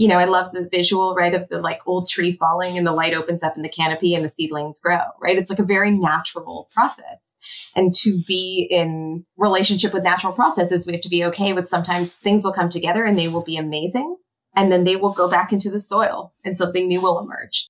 you know, I love the visual, right, of the like old tree falling and the light opens up in the canopy and the seedlings grow, right? It's like a very natural process. And to be in relationship with natural processes, we have to be okay with sometimes things will come together and they will be amazing. And then they will go back into the soil and something new will emerge.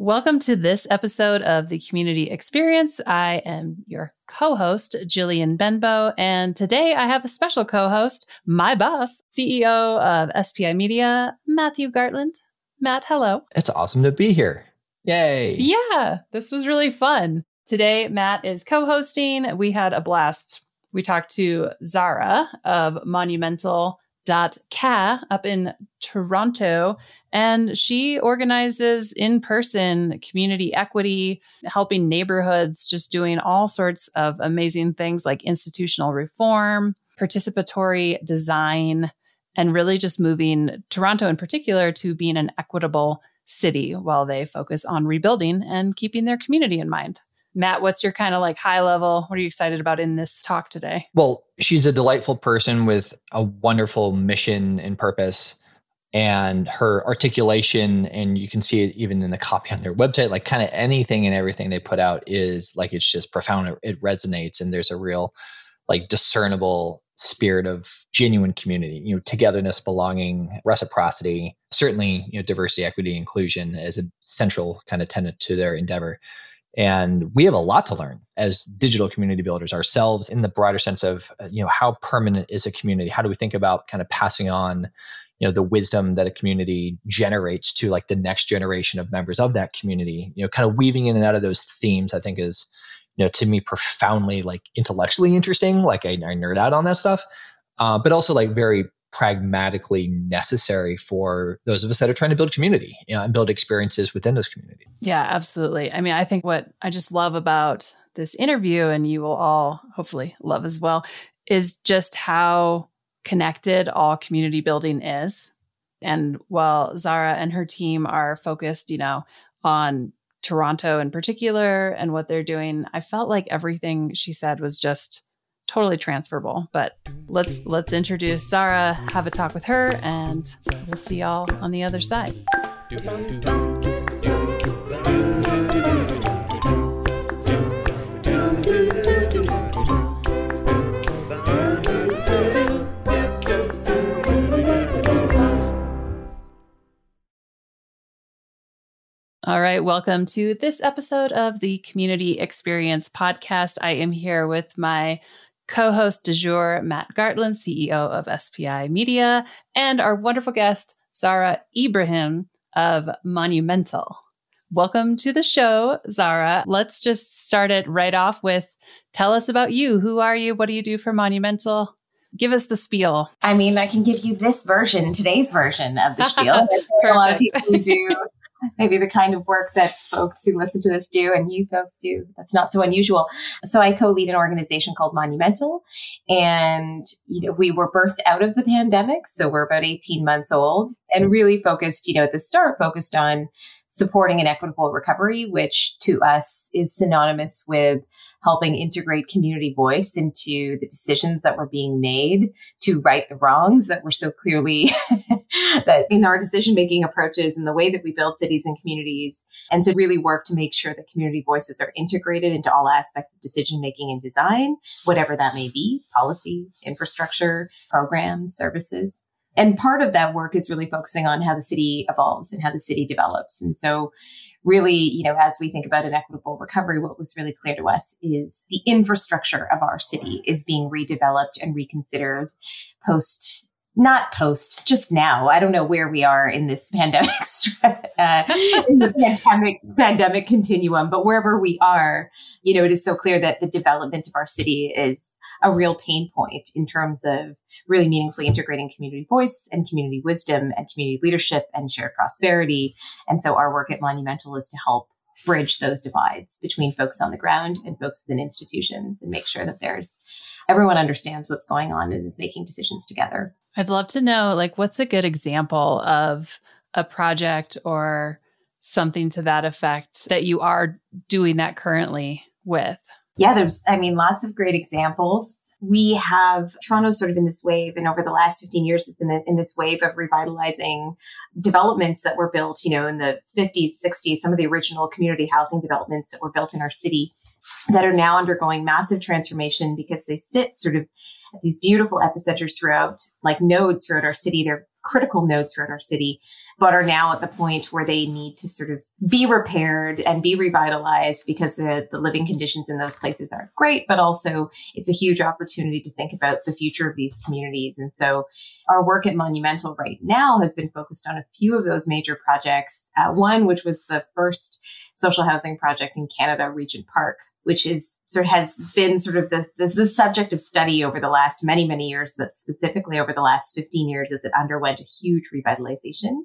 Welcome to this episode of the Community Experience. I am your co host, Jillian Benbow, and today I have a special co host, my boss, CEO of SPI Media, Matthew Gartland. Matt, hello. It's awesome to be here. Yay. Yeah, this was really fun. Today, Matt is co hosting. We had a blast. We talked to Zahra of Monumental Ca up in Toronto. And she organizes in person community equity, helping neighborhoods, just doing all sorts of amazing things like institutional reform, participatory design, and really just moving Toronto in particular to being an equitable city while they focus on rebuilding and keeping their community in mind. Matt, what's your kind of like high level? What are you excited about in this talk today? Well, she's a delightful person with a wonderful mission and purpose. And her articulation, and you can see it even in the copy on their website, like kind of anything and everything they put out is like it's just profound. It resonates, and there's a real like discernible spirit of genuine community, you know, togetherness, belonging, reciprocity, certainly, you know, diversity, equity, inclusion as a central kind of tenet to their endeavor. And we have a lot to learn as digital community builders ourselves in the broader sense of, uh, you know, how permanent is a community? How do we think about kind of passing on, you know, the wisdom that a community generates to like the next generation of members of that community? You know, kind of weaving in and out of those themes, I think is, you know, to me profoundly like intellectually interesting. Like I, I nerd out on that stuff, uh, but also like very pragmatically necessary for those of us that are trying to build community you know, and build experiences within those communities. Yeah, absolutely. I mean, I think what I just love about this interview, and you will all hopefully love as well, is just how connected all community building is. And while Zahra and her team are focused, you know, on Toronto in particular and what they're doing, I felt like everything she said was just totally transferable. But let's let's introduce Zahra, have a talk with her, and we'll see y'all on the other side. All right, welcome to this episode of the Community Experience Podcast. I am here with my co host de jour, Matt Gartland, CEO of SPI Media, and our wonderful guest, Zahra Ebrahim of Monumental. welcome to the show, Zahra. Let's just start it right off with tell us about you. Who are you? What do you do for Monumental? Give us the spiel. I mean, I can give you this version, today's version of the spiel. a lot of people do maybe the kind of work that folks who listen to this do and you folks do. That's not so unusual. So I co-lead an organization called Monumental and, you know, we were birthed out of the pandemic. So we're about 18 months old and really focused, you know, at the start focused on supporting an equitable recovery, which to us is synonymous with helping integrate community voice into the decisions that were being made to right the wrongs that were so clearly that in our decision making approaches and the way that we build cities and communities and to really work to make sure that community voices are integrated into all aspects of decision making and design whatever that may be policy infrastructure programs services and part of that work is really focusing on how the city evolves and how the city develops. And so really, you know, as we think about an equitable recovery, what was really clear to us is the infrastructure of our city is being redeveloped and reconsidered post not post, just now. I don't know where we are in this pandemic, uh, in the pandemic pandemic continuum, but wherever we are, you know, it is so clear that the development of our city is a real pain point in terms of really meaningfully integrating community voice and community wisdom and community leadership and shared prosperity. And so our work at Monumental is to help bridge those divides between folks on the ground and folks within institutions and make sure that there's everyone understands what's going on and is making decisions together. I'd love to know like what's a good example of a project or something to that effect that you are doing that currently with? Yeah, there's I mean lots of great examples. We have Toronto sort of in this wave, and over the last 15 years has been in this wave of revitalizing developments that were built, you know, in the 50s, 60s, some of the original community housing developments that were built in our city that are now undergoing massive transformation because they sit sort of at these beautiful epicenters throughout, like nodes throughout our city. They're critical nodes throughout our city, but are now at the point where they need to sort of be repaired and be revitalized because the, the living conditions in those places aren't great, but also it's a huge opportunity to think about the future of these communities. And so our work at Monumental right now has been focused on a few of those major projects. Uh, one, which was the first social housing project in Canada, Regent Park, which is sort of has been sort of the, the, the, subject of study over the last many, many years, but specifically over the last 15 years as it underwent a huge revitalization.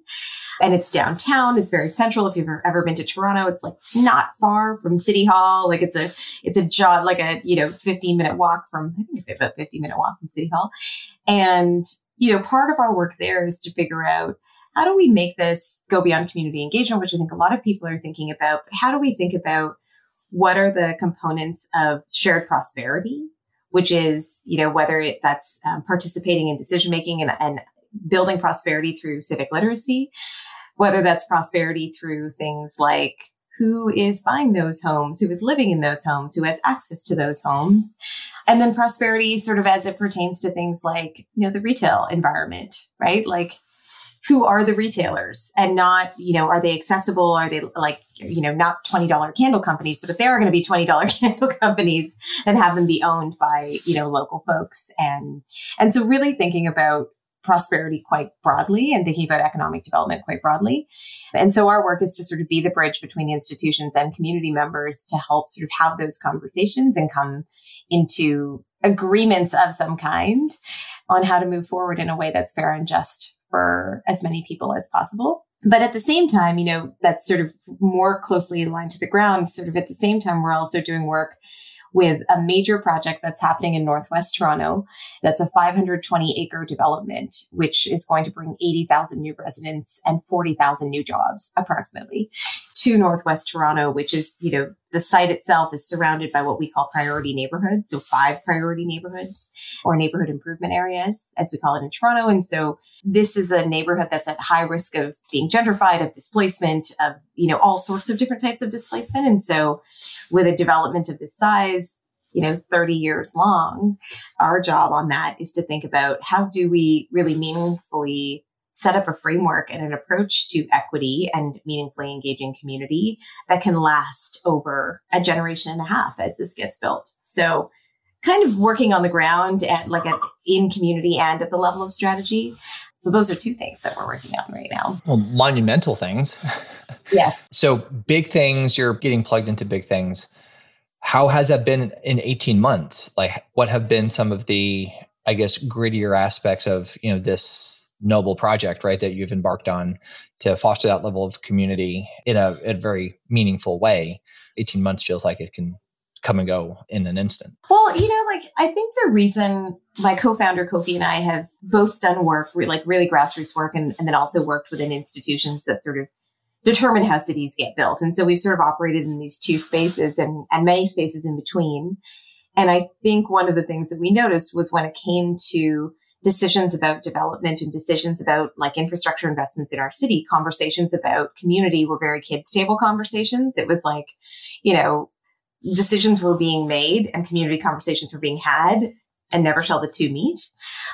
And it's downtown. It's very central. If you've ever been to Toronto, it's like not far from City Hall. Like it's a, it's a job, like a, you know, 15 minute walk from, I think it's about 15 minute walk from City Hall. And, you know, part of our work there is to figure out how do we make this go beyond community engagement, which I think a lot of people are thinking about. But how do we think about what are the components of shared prosperity, which is, you know, whether it, that's um, participating in decision making and, and building prosperity through civic literacy, whether that's prosperity through things like who is buying those homes, who is living in those homes, who has access to those homes. And then prosperity sort of as it pertains to things like, you know, the retail environment, right? Like who are the retailers and not, you know, are they accessible? Are they like, you know, not $20 candle companies, but if they are going to be $20 candle companies, then have them be owned by, you know, local folks. And, and so really thinking about prosperity quite broadly and thinking about economic development quite broadly. And so our work is to sort of be the bridge between the institutions and community members to help sort of have those conversations and come into agreements of some kind on how to move forward in a way that's fair and just for as many people as possible. But at the same time, you know, that's sort of more closely aligned to the ground. Sort of at the same time, we're also doing work with a major project that's happening in Northwest Toronto. That's a 520 acre development, which is going to bring 80,000 new residents and 40,000 new jobs approximately to Northwest Toronto, which is, you know, the site itself is surrounded by what we call priority neighborhoods. So five priority neighborhoods or neighborhood improvement areas, as we call it in Toronto. And so this is a neighborhood that's at high risk of being gentrified, of displacement, of, you know, all sorts of different types of displacement. And so with a development of this size, you know, 30 years long, our job on that is to think about how do we really meaningfully set up a framework and an approach to equity and meaningfully engaging community that can last over a generation and a half as this gets built. So kind of working on the ground at like at, in community and at the level of strategy. So those are two things that we're working on right now. Well, monumental things. Yes. so big things, you're getting plugged into big things. How has that been in 18 months? Like what have been some of the, I guess, grittier aspects of, you know, this noble project, right, that you've embarked on to foster that level of community in a, a very meaningful way? 18 months feels like it can come and go in an instant. Well, you know, like I think the reason my co-founder Kofi and I have both done work, like really grassroots work, and, and then also worked within institutions that sort of determine how cities get built. And so we've sort of operated in these two spaces and, and many spaces in between. And I think one of the things that we noticed was when it came to decisions about development and decisions about like infrastructure investments in our city, conversations about community were very kids table conversations. It was like, you know, decisions were being made and community conversations were being had and never shall the two meet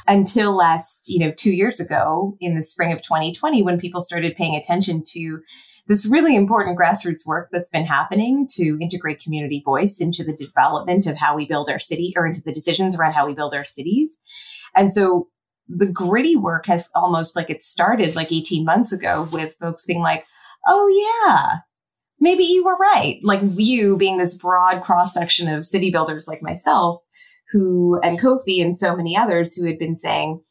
until last, you know, two years ago in the spring of 2020 when people started paying attention to this really important grassroots work that's been happening to integrate community voice into the development of how we build our city or into the decisions around how we build our cities. And so the gritty work has almost like it started like 18 months ago with folks being like, Oh yeah, maybe you were right. Like you being this broad cross section of city builders like myself, who and Kofi and so many others who had been saying,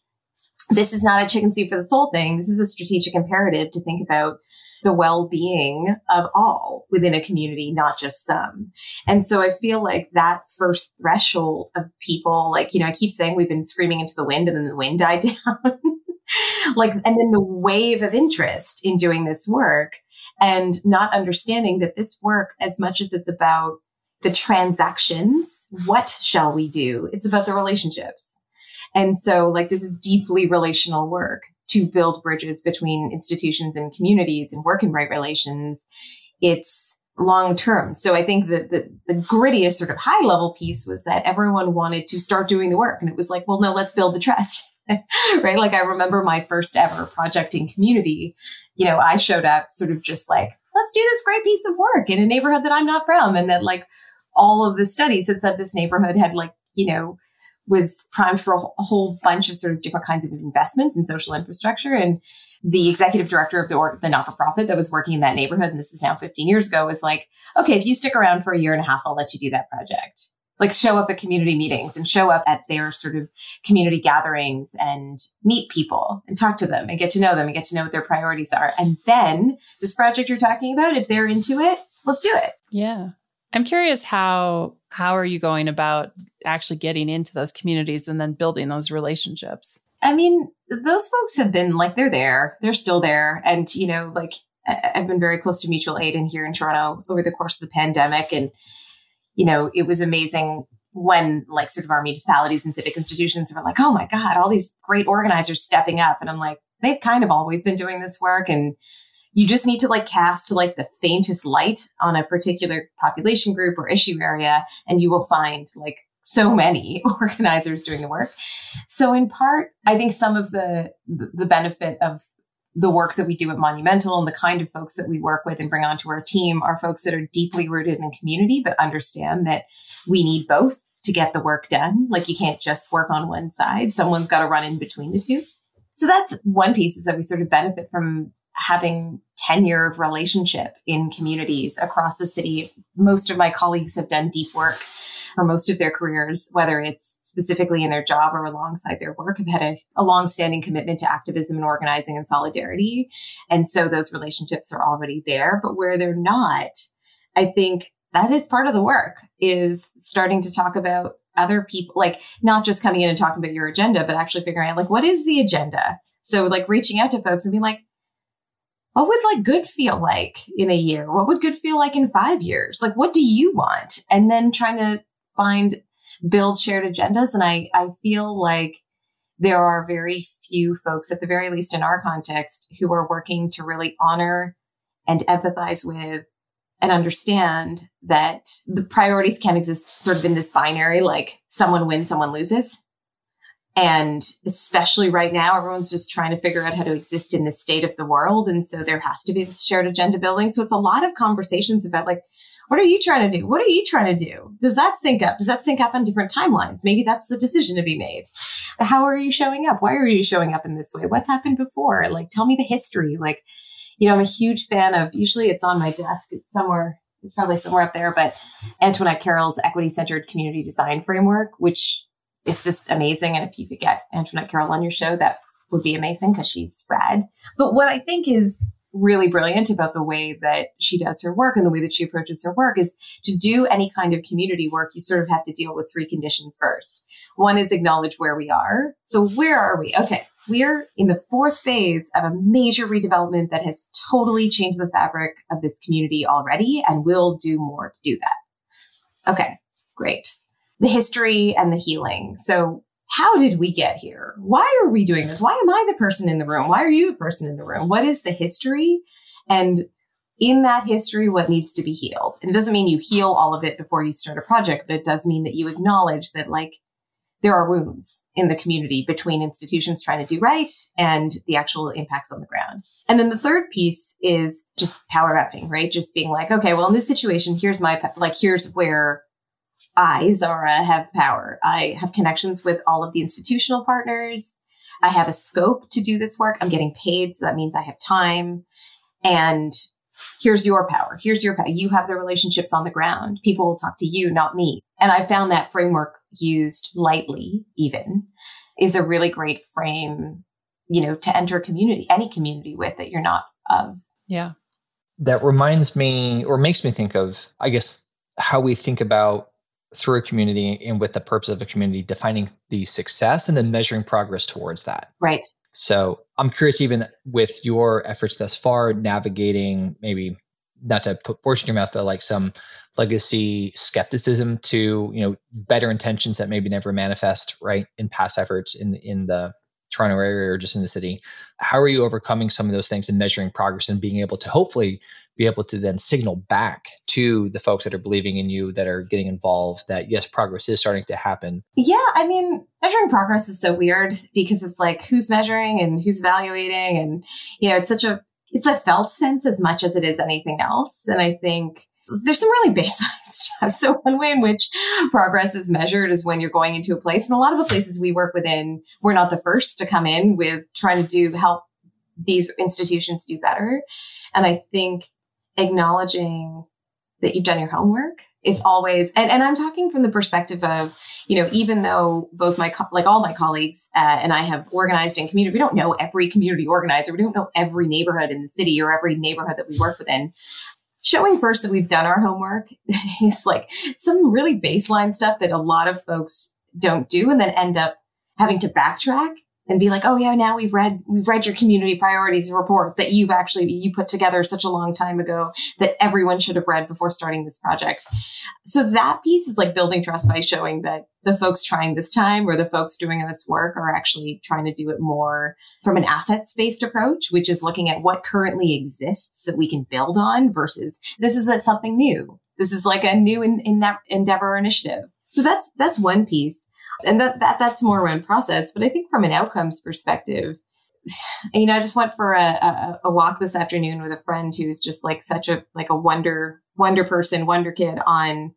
this is not a chicken soup for the soul thing. This is a strategic imperative to think about the well-being of all within a community, not just some. And so I feel like that first threshold of people, like, you know, I keep saying we've been screaming into the wind and then the wind died down. like, and then the wave of interest in doing this work and not understanding that this work, as much as it's about the transactions, what shall we do? It's about the relationships. And so like this is deeply relational work to build bridges between institutions and communities and work in right relations. It's long term. So I think that the, the grittiest sort of high level piece was that everyone wanted to start doing the work. And it was like, well, no, let's build the trust. right? Like I remember my first ever projecting community. You know, I showed up sort of just like, let's do this great piece of work in a neighborhood that I'm not from. And then like all of the studies that said this neighborhood had like, you know, was primed for a, a whole bunch of sort of different kinds of investments in social infrastructure. And the executive director of the, or, the not-for-profit that was working in that neighborhood, and this is now 15 years ago, was like, okay, if you stick around for a year and a half, I'll let you do that project like show up at community meetings and show up at their sort of community gatherings and meet people and talk to them and get to know them and get to know what their priorities are. And then this project you're talking about, if they're into it, let's do it. Yeah. I'm curious how how are you going about actually getting into those communities and then building those relationships? I mean, those folks have been like they're there. They're still there and you know, like I've been very close to mutual aid in here in Toronto over the course of the pandemic and you know, it was amazing when like sort of our municipalities and civic institutions were like, oh my God, all these great organizers stepping up. And I'm like, they've kind of always been doing this work. And you just need to like cast like the faintest light on a particular population group or issue area, and you will find like so many organizers doing the work. So in part, I think some of the the benefit of the work that we do at Monumental and the kind of folks that we work with and bring onto our team are folks that are deeply rooted in community, but understand that we need both to get the work done. Like you can't just work on one side. Someone's got to run in between the two. So that's one piece is that we sort of benefit from having tenure of relationship in communities across the city. Most of my colleagues have done deep work for most of their careers, whether it's specifically in their job or alongside their work, have had a, a long-standing commitment to activism and organizing and solidarity. And so those relationships are already there. But where they're not, I think that is part of the work is starting to talk about other people, like not just coming in and talking about your agenda, but actually figuring out like, what is the agenda? So like reaching out to folks and being like, what would like good feel like in a year? What would good feel like in five years? Like, what do you want? And then trying to find, build shared agendas. And I, I feel like there are very few folks, at the very least in our context, who are working to really honor and empathize with and understand that the priorities can't exist sort of in this binary, like someone wins, someone loses. And especially right now, everyone's just trying to figure out how to exist in the state of the world. And so there has to be this shared agenda building. So it's a lot of conversations about like, What are you trying to do? What are you trying to do? Does that sync up? Does that sync up on different timelines? Maybe that's the decision to be made. How are you showing up? Why are you showing up in this way? What's happened before? Like, tell me the history. Like, you know, I'm a huge fan of, usually it's on my desk. It's somewhere, it's probably somewhere up there, but Antoinette Carroll's equity centered community design framework, which is just amazing. And if you could get Antoinette Carroll on your show, that would be amazing because she's rad. But what I think is really brilliant about the way that she does her work and the way that she approaches her work is to do any kind of community work, you sort of have to deal with three conditions first. One is acknowledge where we are. So where are we? Okay. We're in the fourth phase of a major redevelopment that has totally changed the fabric of this community already and will do more to do that. Okay. Great. The history and the healing. So how did we get here? Why are we doing this? Why am I the person in the room? Why are you the person in the room? What is the history? And in that history, what needs to be healed? And it doesn't mean you heal all of it before you start a project, but it does mean that you acknowledge that like there are wounds in the community between institutions trying to do right and the actual impacts on the ground. And then the third piece is just power mapping, right? Just being like, okay, well, in this situation, here's my, like, here's where I, Zahra, have power. I have connections with all of the institutional partners. I have a scope to do this work. I'm getting paid. So that means I have time. And here's your power. Here's your power. You have the relationships on the ground. People will talk to you, not me. And I found that framework used lightly, even is a really great frame, you know, to enter a community, any community with that you're not of. Yeah. That reminds me or makes me think of, I guess, how we think about through a community and with the purpose of a community, defining the success and then measuring progress towards that. Right. So I'm curious, even with your efforts thus far, navigating maybe not to put words in your mouth, but like some legacy skepticism to you know better intentions that maybe never manifest right in past efforts in in the Toronto area or just in the city. How are you overcoming some of those things and measuring progress and being able to hopefully be able to then signal back to the folks that are believing in you that are getting involved that yes progress is starting to happen yeah i mean measuring progress is so weird because it's like who's measuring and who's evaluating and you know it's such a it's a felt sense as much as it is anything else and i think there's some really baseline stuff. So one way in which progress is measured is when you're going into a place. And a lot of the places we work within, we're not the first to come in with trying to do help these institutions do better. And I think acknowledging that you've done your homework is always, and, and I'm talking from the perspective of, you know, even though both my, like all my colleagues uh, and I have organized in community, we don't know every community organizer. We don't know every neighborhood in the city or every neighborhood that we work within. Showing first that we've done our homework is like some really baseline stuff that a lot of folks don't do and then end up having to backtrack and be like, oh yeah, now we've read, we've read your community priorities report that you've actually, you put together such a long time ago that everyone should have read before starting this project. So that piece is like building trust by showing that the folks trying this time or the folks doing this work are actually trying to do it more from an assets based approach, which is looking at what currently exists that we can build on versus this is something new. This is like a new in, in, endeavor initiative. So that's, that's one piece and that, that that's more around process. But I think from an outcomes perspective, you know, I just went for a, a, a, walk this afternoon with a friend who's just like such a like a wonder wonder person, wonder kid on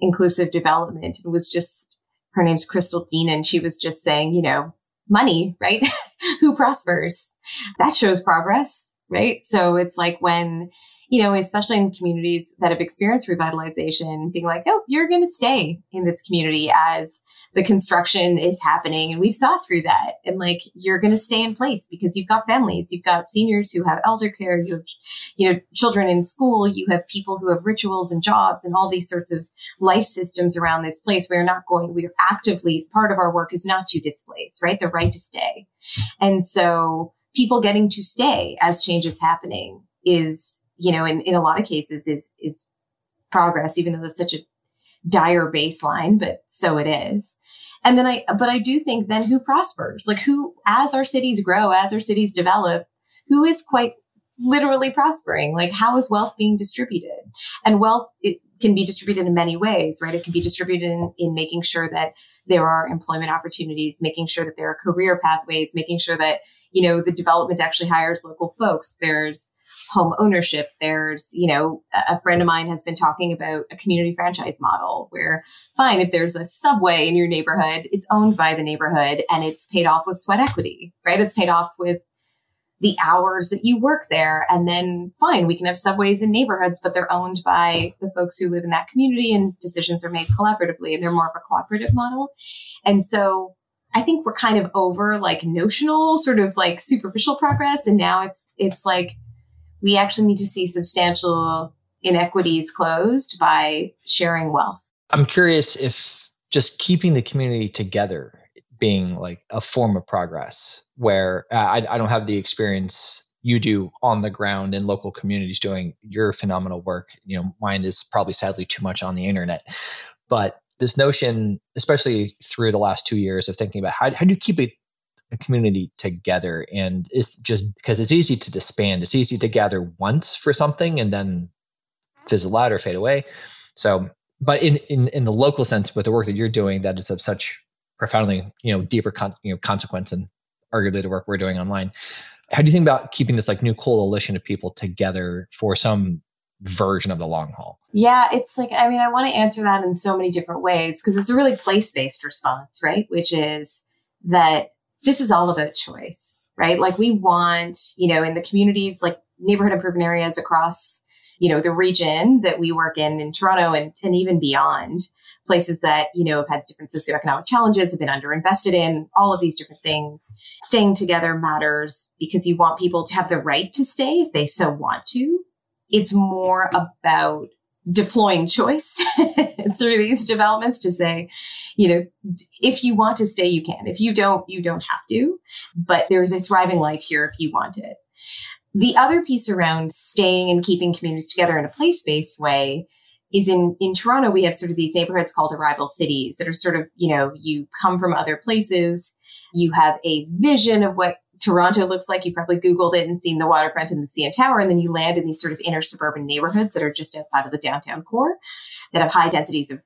inclusive development, and was just her name's Crystal Dean, and she was just saying, you know, money, right? Who prospers? That shows progress, right? So it's like when you know, especially in communities that have experienced revitalization, being like, oh, you're going to stay in this community as the construction is happening. And we've thought through that. And like, you're going to stay in place because you've got families, you've got seniors who have elder care, you have, you know, children in school, you have people who have rituals and jobs and all these sorts of life systems around this place. We're not going, we're actively, part of our work is not to displace, right? The right to stay. And so people getting to stay as change is happening is, you know, in, in a lot of cases is, is progress, even though that's such a dire baseline, but so it is. And then I, but I do think then who prospers? Like who, as our cities grow, as our cities develop, who is quite literally prospering? Like how is wealth being distributed? And wealth, it can be distributed in many ways, right? It can be distributed in, in making sure that there are employment opportunities, making sure that there are career pathways, making sure that, you know, the development actually hires local folks. There's home ownership. There's, you know, a friend of mine has been talking about a community franchise model where fine, if there's a subway in your neighborhood, it's owned by the neighborhood and it's paid off with sweat equity, right? It's paid off with the hours that you work there. And then fine, we can have subways in neighborhoods, but they're owned by the folks who live in that community and decisions are made collaboratively and they're more of a cooperative model. And so I think we're kind of over like notional sort of like superficial progress. And now it's, it's like we actually need to see substantial inequities closed by sharing wealth. I'm curious if just keeping the community together being like a form of progress where uh, I, I don't have the experience you do on the ground in local communities doing your phenomenal work. You know, mine is probably sadly too much on the internet. But this notion, especially through the last two years of thinking about how, how do you keep it community together and it's just because it's easy to disband. It's easy to gather once for something and then fizzle out or fade away. So but in in in the local sense with the work that you're doing that is of such profoundly you know deeper con- you know consequence and arguably the work we're doing online. How do you think about keeping this like new coalition of people together for some version of the long haul? Yeah it's like i mean i want to answer that in so many different ways because it's a really place-based response right? Which is that this is all about choice, right? Like we want, you know, in the communities, like neighborhood improvement areas across, you know, the region that we work in in Toronto and, and even beyond, places that, you know, have had different socioeconomic challenges, have been underinvested in, all of these different things. Staying together matters because you want people to have the right to stay if they so want to. It's more about deploying choice through these developments to say, you know, if you want to stay, you can. If you don't, you don't have to. But there's a thriving life here if you want it. The other piece around staying and keeping communities together in a place-based way is in, in Toronto, we have sort of these neighborhoods called arrival cities that are sort of, you know, you come from other places. You have a vision of what Toronto looks like. You probably Googled it and seen the waterfront and the CN Tower. And then you land in these sort of inner suburban neighborhoods that are just outside of the downtown core that have high densities of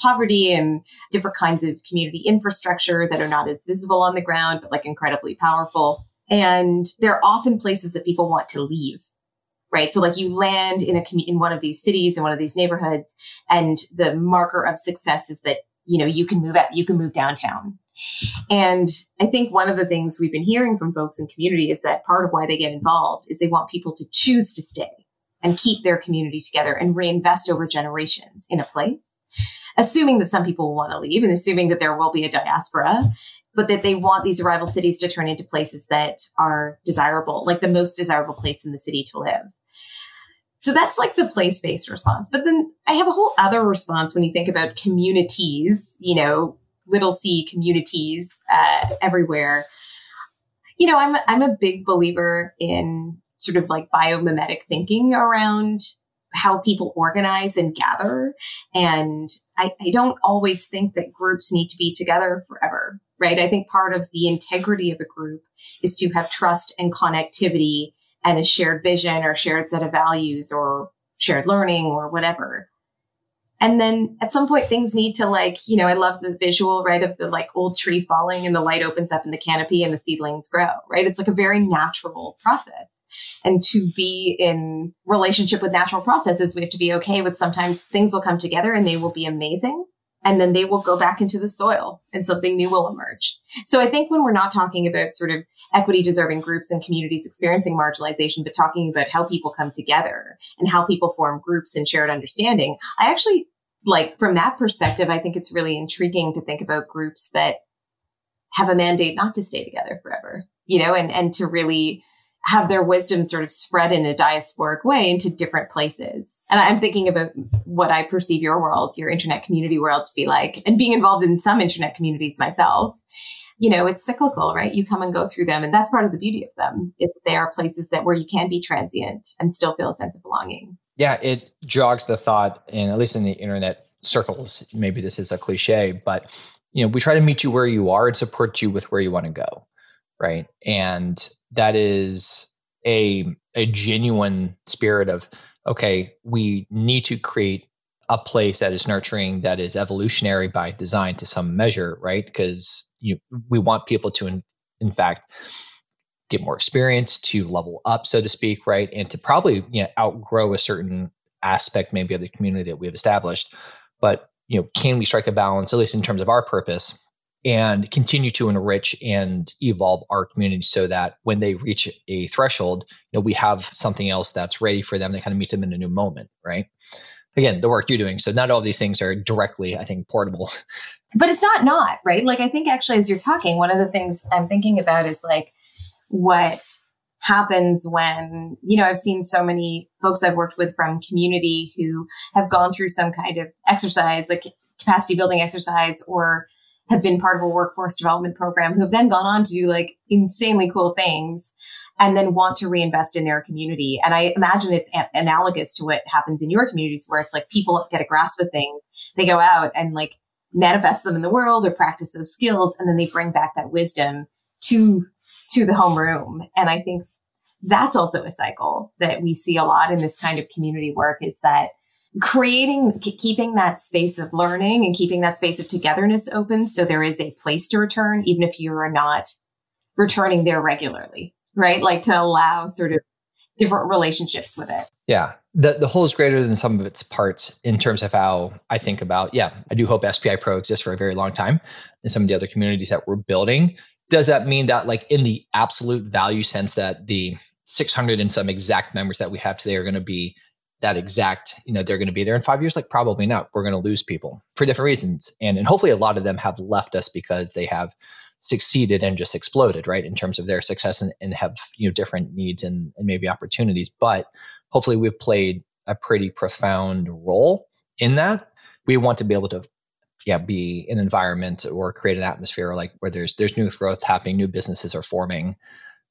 poverty and different kinds of community infrastructure that are not as visible on the ground, but like incredibly powerful. And they're often places that people want to leave. Right. So like you land in a, in one of these cities in one of these neighborhoods and the marker of success is that, you know, you can move out, you can move downtown and I think one of the things we've been hearing from folks in community is that part of why they get involved is they want people to choose to stay and keep their community together and reinvest over generations in a place, assuming that some people will want to leave and assuming that there will be a diaspora, but that they want these arrival cities to turn into places that are desirable, like the most desirable place in the city to live. So that's like the place based response. But then I have a whole other response when you think about communities, you know, little c communities uh, everywhere. You know, I'm I'm a big believer in sort of like biomimetic thinking around how people organize and gather. And I, I don't always think that groups need to be together forever, right? I think part of the integrity of a group is to have trust and connectivity and a shared vision or shared set of values or shared learning or whatever. And then at some point things need to like, you know, I love the visual, right, of the like old tree falling and the light opens up in the canopy and the seedlings grow, right? It's like a very natural process. And to be in relationship with natural processes, we have to be okay with sometimes things will come together and they will be amazing. And then they will go back into the soil and something new will emerge. So I think when we're not talking about sort of equity deserving groups and communities experiencing marginalization, but talking about how people come together and how people form groups and shared understanding. I actually like from that perspective, I think it's really intriguing to think about groups that have a mandate not to stay together forever, you know, and, and to really have their wisdom sort of spread in a diasporic way into different places. And I'm thinking about what I perceive your world, your internet community world to be like, and being involved in some internet communities myself you know, it's cyclical, right? You come and go through them. And that's part of the beauty of them is they are places that where you can be transient and still feel a sense of belonging. Yeah, it jogs the thought, and at least in the internet circles, maybe this is a cliche, but you know, we try to meet you where you are and support you with where you want to go. Right. And that is a a genuine spirit of, okay, we need to create a place that is nurturing, that is evolutionary by design to some measure, right? Because you we want people to in, in fact get more experience, to level up, so to speak, right? And to probably you know, outgrow a certain aspect maybe of the community that we've established. But you know, can we strike a balance, at least in terms of our purpose, and continue to enrich and evolve our community so that when they reach a threshold, you know, we have something else that's ready for them that kind of meets them in a new moment, right? Again, the work you're doing. So not all these things are directly, I think, portable. But it's not not, right? Like I think actually as you're talking, one of the things I'm thinking about is like what happens when, you know, I've seen so many folks I've worked with from community who have gone through some kind of exercise, like capacity building exercise or have been part of a workforce development program who have then gone on to do like insanely cool things and then want to reinvest in their community. And I imagine it's a- analogous to what happens in your communities where it's like people get a grasp of things. They go out and like manifest them in the world or practice those skills. And then they bring back that wisdom to, to the homeroom. And I think that's also a cycle that we see a lot in this kind of community work is that creating, keeping that space of learning and keeping that space of togetherness open. So there is a place to return, even if you are not returning there regularly, right? Like to allow sort of different relationships with it. Yeah. The, the whole is greater than some of its parts in terms of how I think about, yeah, I do hope SPI Pro exists for a very long time in some of the other communities that we're building. Does that mean that like in the absolute value sense that the 600 and some exact members that we have today are going to be that exact, you know, they're going to be there in five years? Like, probably not. We're going to lose people for different reasons. And, and hopefully a lot of them have left us because they have succeeded and just exploded, right, in terms of their success and, and have, you know, different needs and, and maybe opportunities. But hopefully we've played a pretty profound role in that. We want to be able to yeah, be an environment or create an atmosphere like where there's there's new growth happening, new businesses are forming,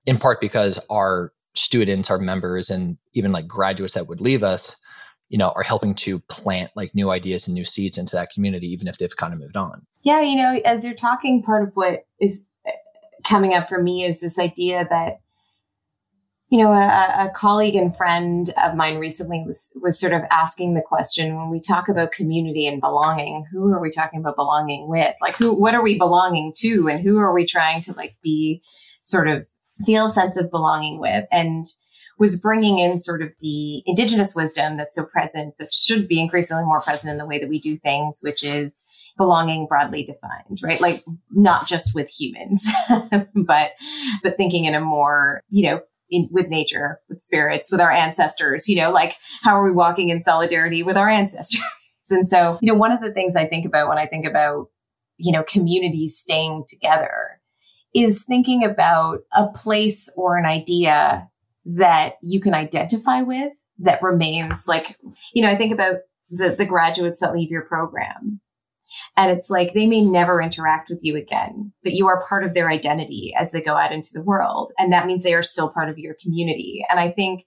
in part because our students, our members, and even like graduates that would leave us, you know, are helping to plant like new ideas and new seeds into that community, even if they've kind of moved on. Yeah, you know, as you're talking, part of what is uh, coming up for me is this idea that, you know, a, a colleague and friend of mine recently was was sort of asking the question when we talk about community and belonging, who are we talking about belonging with? Like, who, what are we belonging to, and who are we trying to like be sort of feel a sense of belonging with and was bringing in sort of the indigenous wisdom that's so present that should be increasingly more present in the way that we do things, which is belonging broadly defined, right? Like not just with humans, but, but thinking in a more, you know, in, with nature, with spirits, with our ancestors, you know, like how are we walking in solidarity with our ancestors? and so, you know, one of the things I think about when I think about, you know, communities staying together is thinking about a place or an idea that you can identify with that remains like, you know, I think about the, the graduates that leave your program. And it's like they may never interact with you again, but you are part of their identity as they go out into the world. And that means they are still part of your community. And I think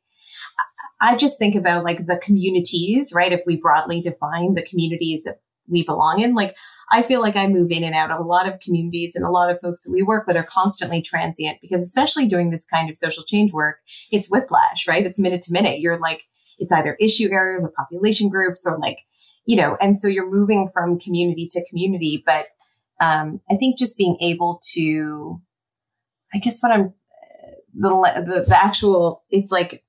I just think about like the communities, right? If we broadly define the communities that we belong in, like I feel like I move in and out of a lot of communities and a lot of folks that we work with are constantly transient because especially doing this kind of social change work, it's whiplash, right? It's minute to minute. You're like, it's either issue areas or population groups or like, you know, and so you're moving from community to community. But um, I think just being able to, I guess what I'm, the, the, the actual, it's like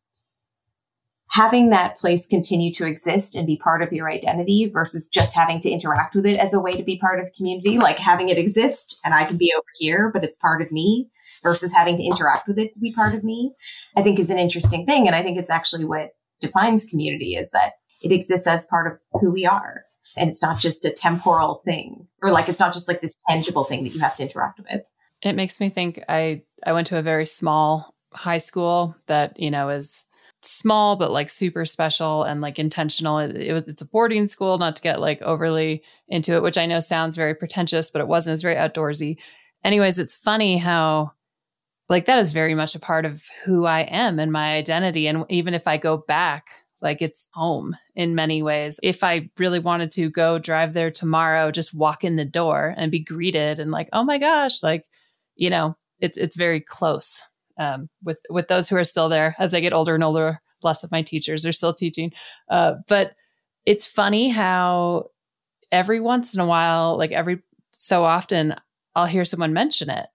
having that place continue to exist and be part of your identity versus just having to interact with it as a way to be part of community, like having it exist and I can be over here, but it's part of me versus having to interact with it to be part of me, I think is an interesting thing. And I think it's actually what defines community is that it exists as part of who we are. And it's not just a temporal thing or like it's not just like this tangible thing that you have to interact with. It makes me think I I went to a very small high school that, you know, is small but like super special and like intentional. It, it, was it's a boarding school, not to get like overly into it, which I know sounds very pretentious, but it wasn't. It was very outdoorsy. Anyways, it's funny how like that is very much a part of who I am and my identity. And even if I go back, like it's home in many ways. If I really wanted to go drive there tomorrow, just walk in the door and be greeted and like, oh my gosh, like, you know, it's it's very close um, with with those who are still there as I get older and older. Less of my teachers, they're still teaching. Uh, but it's funny how every once in a while, like every so often, I'll hear someone mention it,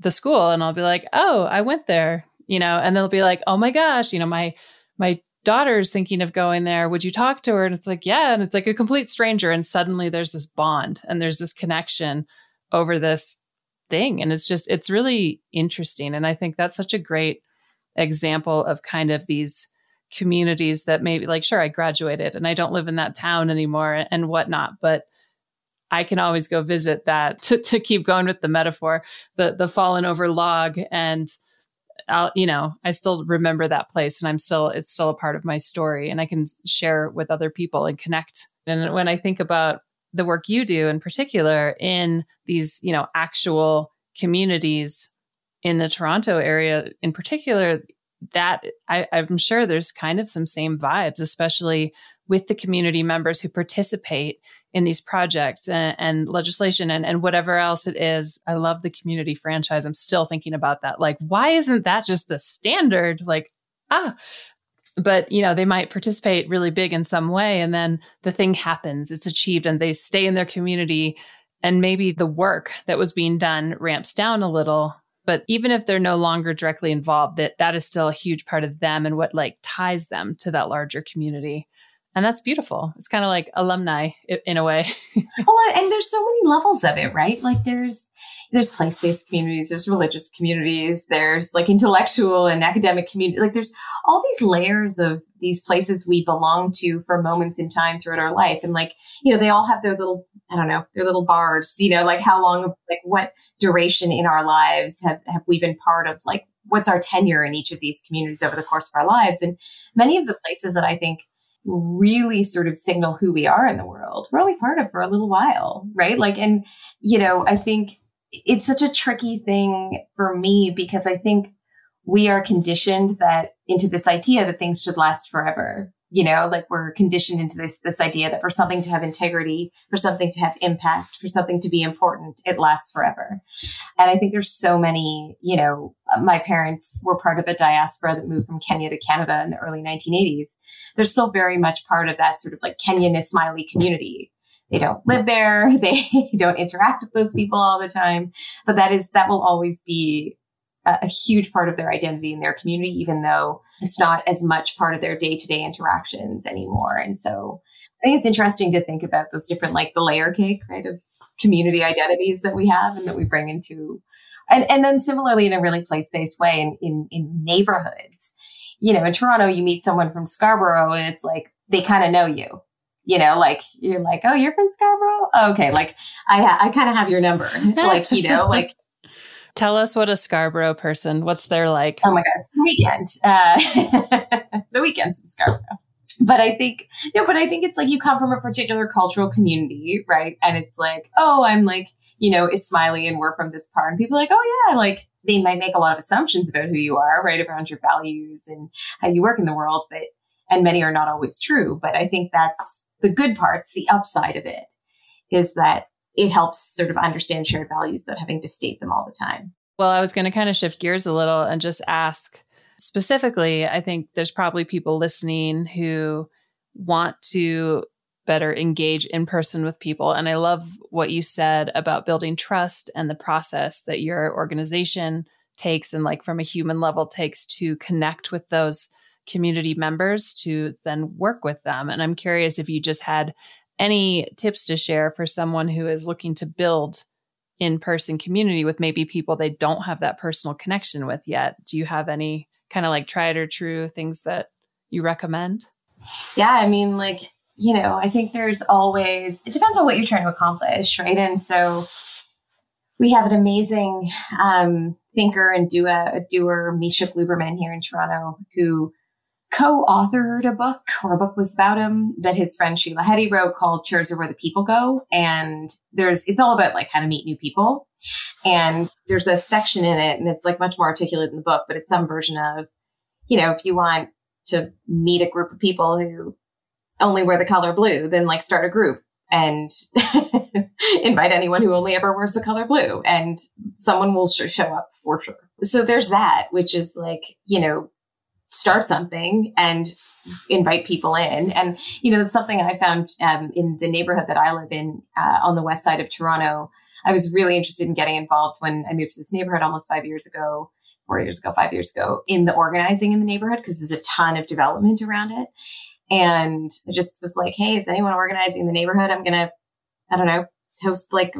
the school and I'll be like, "Oh, I went there." You know, and they'll be like, "Oh my gosh, you know, my my daughter's thinking of going there. Would you talk to her?" And it's like, "Yeah." And it's like a complete stranger and suddenly there's this bond and there's this connection over this thing. And it's just it's really interesting. And I think that's such a great example of kind of these communities that maybe like sure I graduated and I don't live in that town anymore and whatnot, but I can always go visit that to, to keep going with the metaphor, the the fallen over log. And I'll, you know, I still remember that place and I'm still, it's still a part of my story and I can share with other people and connect. And when I think about the work you do in particular in these, you know, actual communities in the Toronto area in particular, that I, I'm sure there's kind of some same vibes, especially with the community members who participate in these projects and, and, legislation and, and whatever else it is. I love the community franchise. I'm still thinking about that. Like, why isn't that just the standard? Like, ah, but you know, they might participate really big in some way and then the thing happens, it's achieved and they stay in their community and maybe the work that was being done ramps down a little but even if they're no longer directly involved that that is still a huge part of them and what like ties them to that larger community. And that's beautiful. It's kind of like alumni in a way. Well and there's so many levels of it right? Like there's there's place-based communities there's religious communities there's like intellectual and academic community like there's all these layers of these places we belong to for moments in time throughout our life. And like you know they all have their little i don't know their little bars you know like how long like what duration in our lives have have we been part of like what's our tenure in each of these communities over the course of our lives? And many of the places that i think really sort of signal who we are in the world we're only part of for a little while right? Like and you know i think it's such a tricky thing for me because I think we are conditioned that into this idea that things should last forever. You know, like we're conditioned into this, this idea that for something to have integrity, for something to have impact, for something to be important, it lasts forever. And I think there's so many, you know, my parents were part of a diaspora that moved from Kenya to Canada in the early 1980s. They're still very much part of that sort of like Kenyan Ismaili community they don't live there. They don't interact with those people all the time. But that is, that will always be a, a huge part of their identity in their community, even though it's not as much part of their day to day interactions anymore. And so I think it's interesting to think about those different, like the layer cake, right, of community identities that we have and that we bring into, and, and then similarly in a really place based way in, in, in neighborhoods. You know, in Toronto, you meet someone from Scarborough and it's like they kind of know you you know, like you're like, oh, you're from Scarborough. Oh, okay, like I ha- I kind of have your number, like you know, like. Tell us what a Scarborough person. What's their like? Oh my god, weekend. Uh, the weekends from Scarborough. But I think no, but I think it's like you come from a particular cultural community, right? And it's like, oh, I'm like, you know, is Ismaili and we're from this part, and people are like, oh yeah, like they might make a lot of assumptions about who you are, right, around your values and how you work in the world, but and many are not always true. But I think that's the good parts, the upside of it is that it helps sort of understand shared values without having to state them all the time. Well, I was going to kind of shift gears a little and just ask specifically, I think there's probably people listening who want to better engage in person with people. And I love what you said about building trust and the process that your organization takes and like from a human level takes to connect with those community members to then work with them. And I'm curious if you just had any tips to share for someone who is looking to build in person community with maybe people they don't have that personal connection with yet. Do you have any kind of like tried or true things that you recommend? Yeah, I mean, like, you know, I think there's always, it depends on what you're trying to accomplish, right? And so we have an amazing um, thinker and doer, doer, Misha Glouberman here in Toronto, who co-authored a book or a book was about him that his friend Sheila Heti wrote called Chairs Are Where the People Go. And there's, it's all about like how to meet new people. And there's a section in it and it's like much more articulate in the book, but it's some version of, you know, if you want to meet a group of people who only wear the color blue, then like start a group and invite anyone who only ever wears the color blue and someone will sh- show up for sure. So there's that, which is like, you know, start something and invite people in. And, you know, something I found um, in the neighborhood that I live in uh, on the west side of Toronto. I was really interested in getting involved when I moved to this neighborhood almost five years ago, four years ago, five years ago in the organizing in the neighborhood because there's a ton of development around it. And I just was like, Hey, is anyone organizing in the neighborhood? I'm going to, I don't know, host like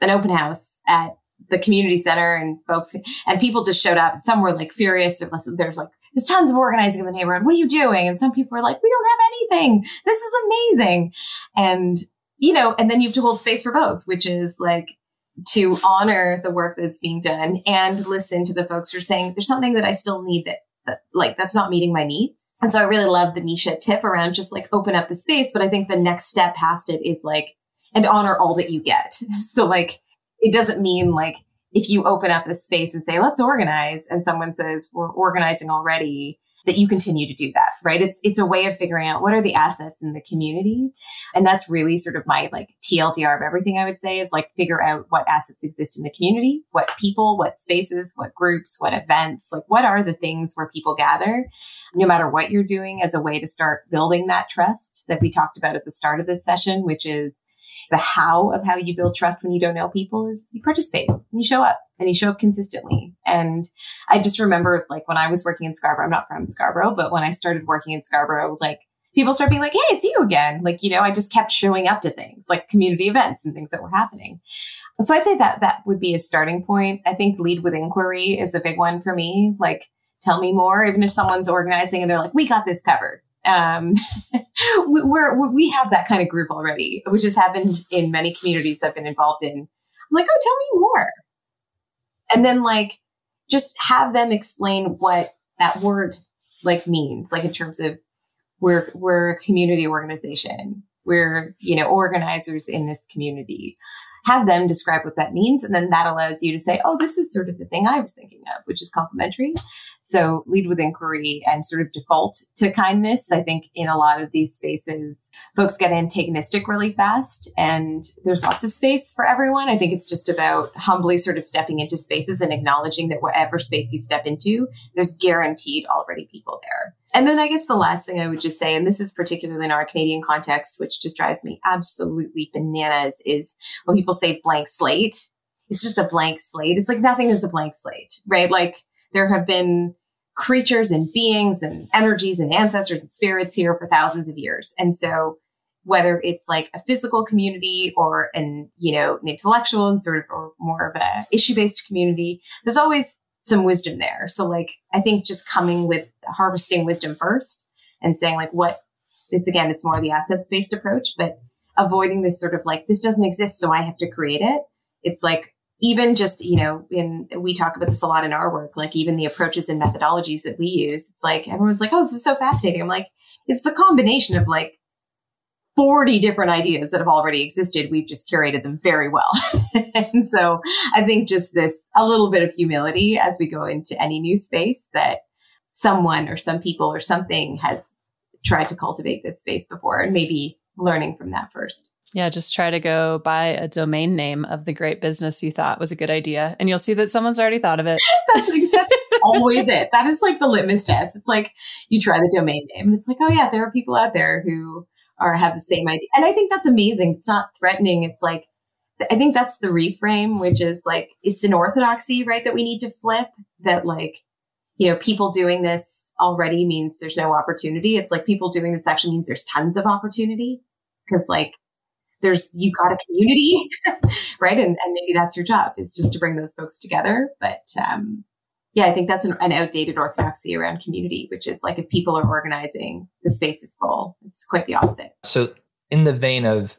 an open house at the community center and folks and people just showed up. Some were like furious. There's like, there's tons of organizing in the neighborhood. What are you doing? And some people are like, we don't have anything. This is amazing. And, you know, and then you have to hold space for both, which is like to honor the work that's being done and listen to the folks who are saying there's something that I still need that that, like that's not meeting my needs. And so I really love the Misha tip around just like open up the space. But I think the next step past it is like, and honor all that you get. So like, it doesn't mean like if you open up a space and say, let's organize and someone says we're organizing already, that you continue to do that, right? It's, it's a way of figuring out what are the assets in the community. And that's really sort of my like TLDR of everything I would say is like figure out what assets exist in the community, what people, what spaces, what groups, what events, like what are the things where people gather, no matter what you're doing as a way to start building that trust that we talked about at the start of this session, which is the how of how you build trust when you don't know people is you participate and you show up and you show up consistently. And I just remember like when I was working in Scarborough, I'm not from Scarborough, but when I started working in Scarborough, I was like, people start being like, Hey, it's you again. Like, you know, I just kept showing up to things like community events and things that were happening. So I think that that would be a starting point. I think lead with inquiry is a big one for me. Like, tell me more, even if someone's organizing and they're like, we got this covered um, we're, we have that kind of group already, which has happened in many communities I've been involved in. I'm like, oh, tell me more. And then like, just have them explain what that word like means, like in terms of we're, we're a community organization. We're, you know, organizers in this community have them describe what that means. And then that allows you to say, oh, this is sort of the thing I was thinking of, which is complementary. So lead with inquiry and sort of default to kindness. I think in a lot of these spaces, folks get antagonistic really fast and there's lots of space for everyone. I think it's just about humbly sort of stepping into spaces and acknowledging that whatever space you step into, there's guaranteed already people there. And then I guess the last thing I would just say, and this is particularly in our Canadian context, which just drives me absolutely bananas is when people say blank slate. It's just a blank slate. It's like nothing is a blank slate, right? Like there have been creatures and beings and energies and ancestors and spirits here for thousands of years. And so whether it's like a physical community or an, you know, an intellectual and sort of or more of a issue based community, there's always some wisdom there. So like, I think just coming with harvesting wisdom first and saying like what it's again, it's more of the assets based approach, but avoiding this sort of like, this doesn't exist. So I have to create it. It's like, even just, you know, in, we talk about this a lot in our work, like even the approaches and methodologies that we use, it's like everyone's like, oh, this is so fascinating. I'm like, it's the combination of like 40 different ideas that have already existed. We've just curated them very well. and so I think just this, a little bit of humility as we go into any new space that someone or some people or something has tried to cultivate this space before and maybe learning from that first. Yeah, just try to go buy a domain name of the great business you thought was a good idea, and you'll see that someone's already thought of it. that's, like, that's always it. That is like the litmus test. It's like you try the domain name, and it's like, oh yeah, there are people out there who are have the same idea, and I think that's amazing. It's not threatening. It's like I think that's the reframe, which is like it's an orthodoxy, right? That we need to flip. That like you know people doing this already means there's no opportunity. It's like people doing this actually means there's tons of opportunity because like there's you've got a community, right? And, and maybe that's your job. It's just to bring those folks together. But um, yeah, I think that's an, an, outdated orthodoxy around community, which is like if people are organizing, the space is full. It's quite the opposite. So, in the vein of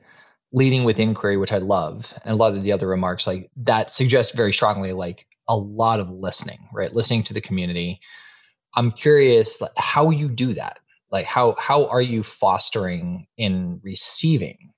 leading with inquiry, which I love, and a lot of the other remarks, like that suggests very strongly like a lot of listening, right? Listening to the community. I'm curious like, how you do that. Like how how are you fostering in receiving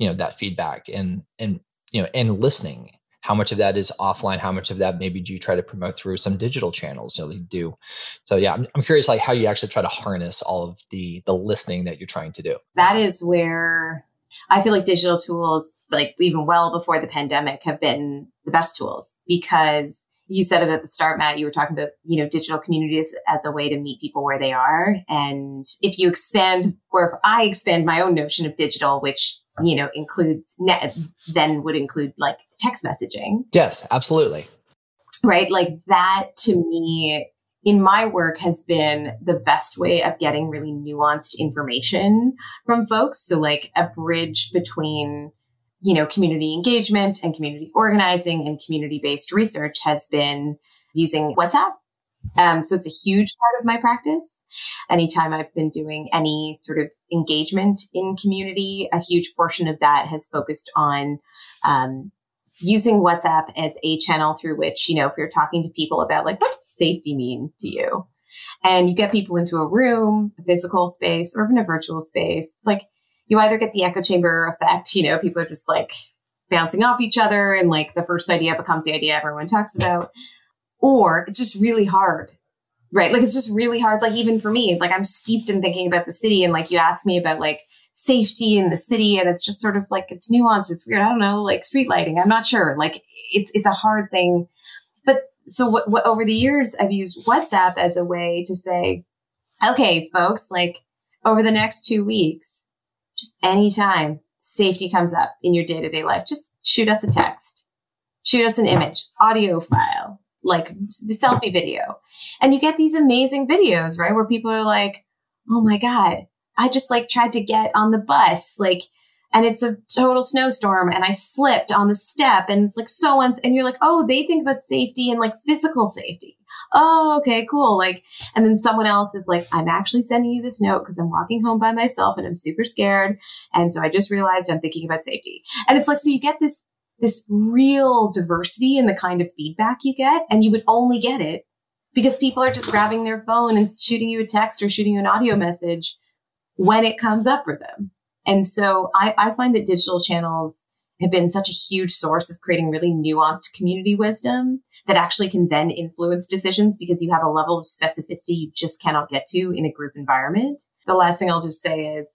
you know that feedback and and you know and listening how much of that is offline how much of that maybe do you try to promote through some digital channels you know, you do so yeah I'm, I'm curious like how you actually try to harness all of the the listening that you're trying to do that is where i feel like digital tools like even well before the pandemic have been the best tools because you said it at the start, Matt. You were talking about, you know, digital communities as a way to meet people where they are. And if you expand, or if I expand my own notion of digital, which, you know, includes net, then would include like text messaging. Yes, absolutely. Right. Like that to me in my work has been the best way of getting really nuanced information from folks. So like a bridge between you know, community engagement and community organizing and community based research has been using WhatsApp. Um, so it's a huge part of my practice. Anytime I've been doing any sort of engagement in community, a huge portion of that has focused on um, using WhatsApp as a channel through which, you know, if you're talking to people about like, what does safety mean to you? And you get people into a room, a physical space, or even a virtual space. Like, you either get the echo chamber effect, you know, people are just like bouncing off each other and like the first idea becomes the idea everyone talks about, or it's just really hard. Right. Like it's just really hard. Like even for me, like I'm steeped in thinking about the city and like you asked me about like safety in the city and it's just sort of like it's nuanced. It's weird. I don't know, like street lighting. I'm not sure. Like it's it's a hard thing. But so what, what over the years I've used WhatsApp as a way to say, okay, folks, like over the next two weeks, just anytime safety comes up in your day to day life, just shoot us a text, shoot us an image, audio file, like the selfie video. And you get these amazing videos, right? Where people are like, Oh my God, I just like tried to get on the bus, like, and it's a total snowstorm and I slipped on the step and it's like so, uns- and you're like, Oh, they think about safety and like physical safety oh, okay, cool. Like, and then someone else is like, I'm actually sending you this note because I'm walking home by myself and I'm super scared. And so I just realized I'm thinking about safety. And it's like, so you get this, this real diversity in the kind of feedback you get. And you would only get it because people are just grabbing their phone and shooting you a text or shooting you an audio message when it comes up for them. And so I, I find that digital channels have been such a huge source of creating really nuanced community wisdom that actually can then influence decisions because you have a level of specificity you just cannot get to in a group environment. The last thing I'll just say is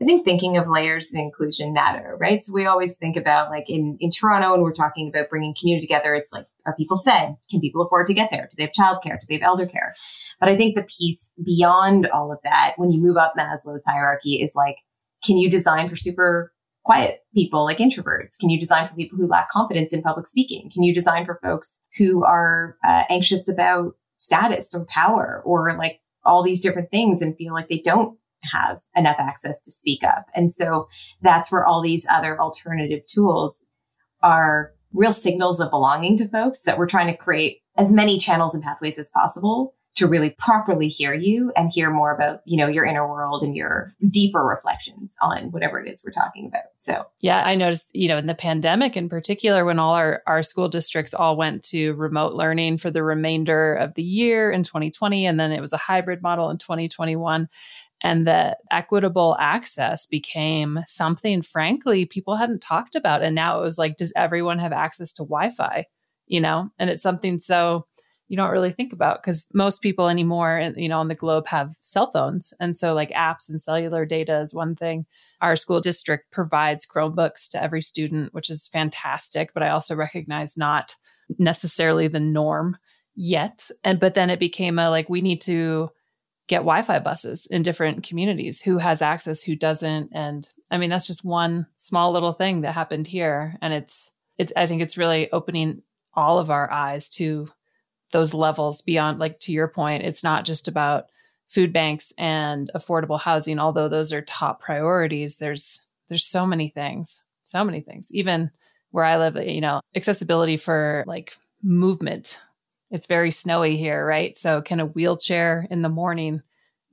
I think thinking of layers of inclusion matter, right? So we always think about like in, in Toronto and we're talking about bringing community together. It's like, are people fed? Can people afford to get there? Do they have childcare? Do they have elder care? But I think the piece beyond all of that, when you move up Maslow's hierarchy is like, can you design for super quiet people like introverts? Can you design for people who lack confidence in public speaking? Can you design for folks who are uh, anxious about status or power or like all these different things and feel like they don't have enough access to speak up? And so that's where all these other alternative tools are real signals of belonging to folks that we're trying to create as many channels and pathways as possible to really properly hear you and hear more about, you know, your inner world and your deeper reflections on whatever it is we're talking about. So, yeah, I noticed, you know, in the pandemic in particular, when all our, our school districts all went to remote learning for the remainder of the year in 2020, and then it was a hybrid model in 2021 and that equitable access became something frankly people hadn't talked about and now it was like does everyone have access to wi-fi you know and it's something so you don't really think about because most people anymore, you know, on the globe have cell phones. And so, like apps and cellular data is one thing. Our school district provides Chromebooks to every student, which is fantastic. But I also recognize not necessarily the norm yet. And, but then it became a like, we need to get Wi Fi buses in different communities. Who has access, who doesn't? And I mean, that's just one small little thing that happened here. And it's, it's, I think it's really opening all of our eyes to those levels beyond like to your point it's not just about food banks and affordable housing although those are top priorities there's there's so many things so many things even where i live you know accessibility for like movement it's very snowy here right so can a wheelchair in the morning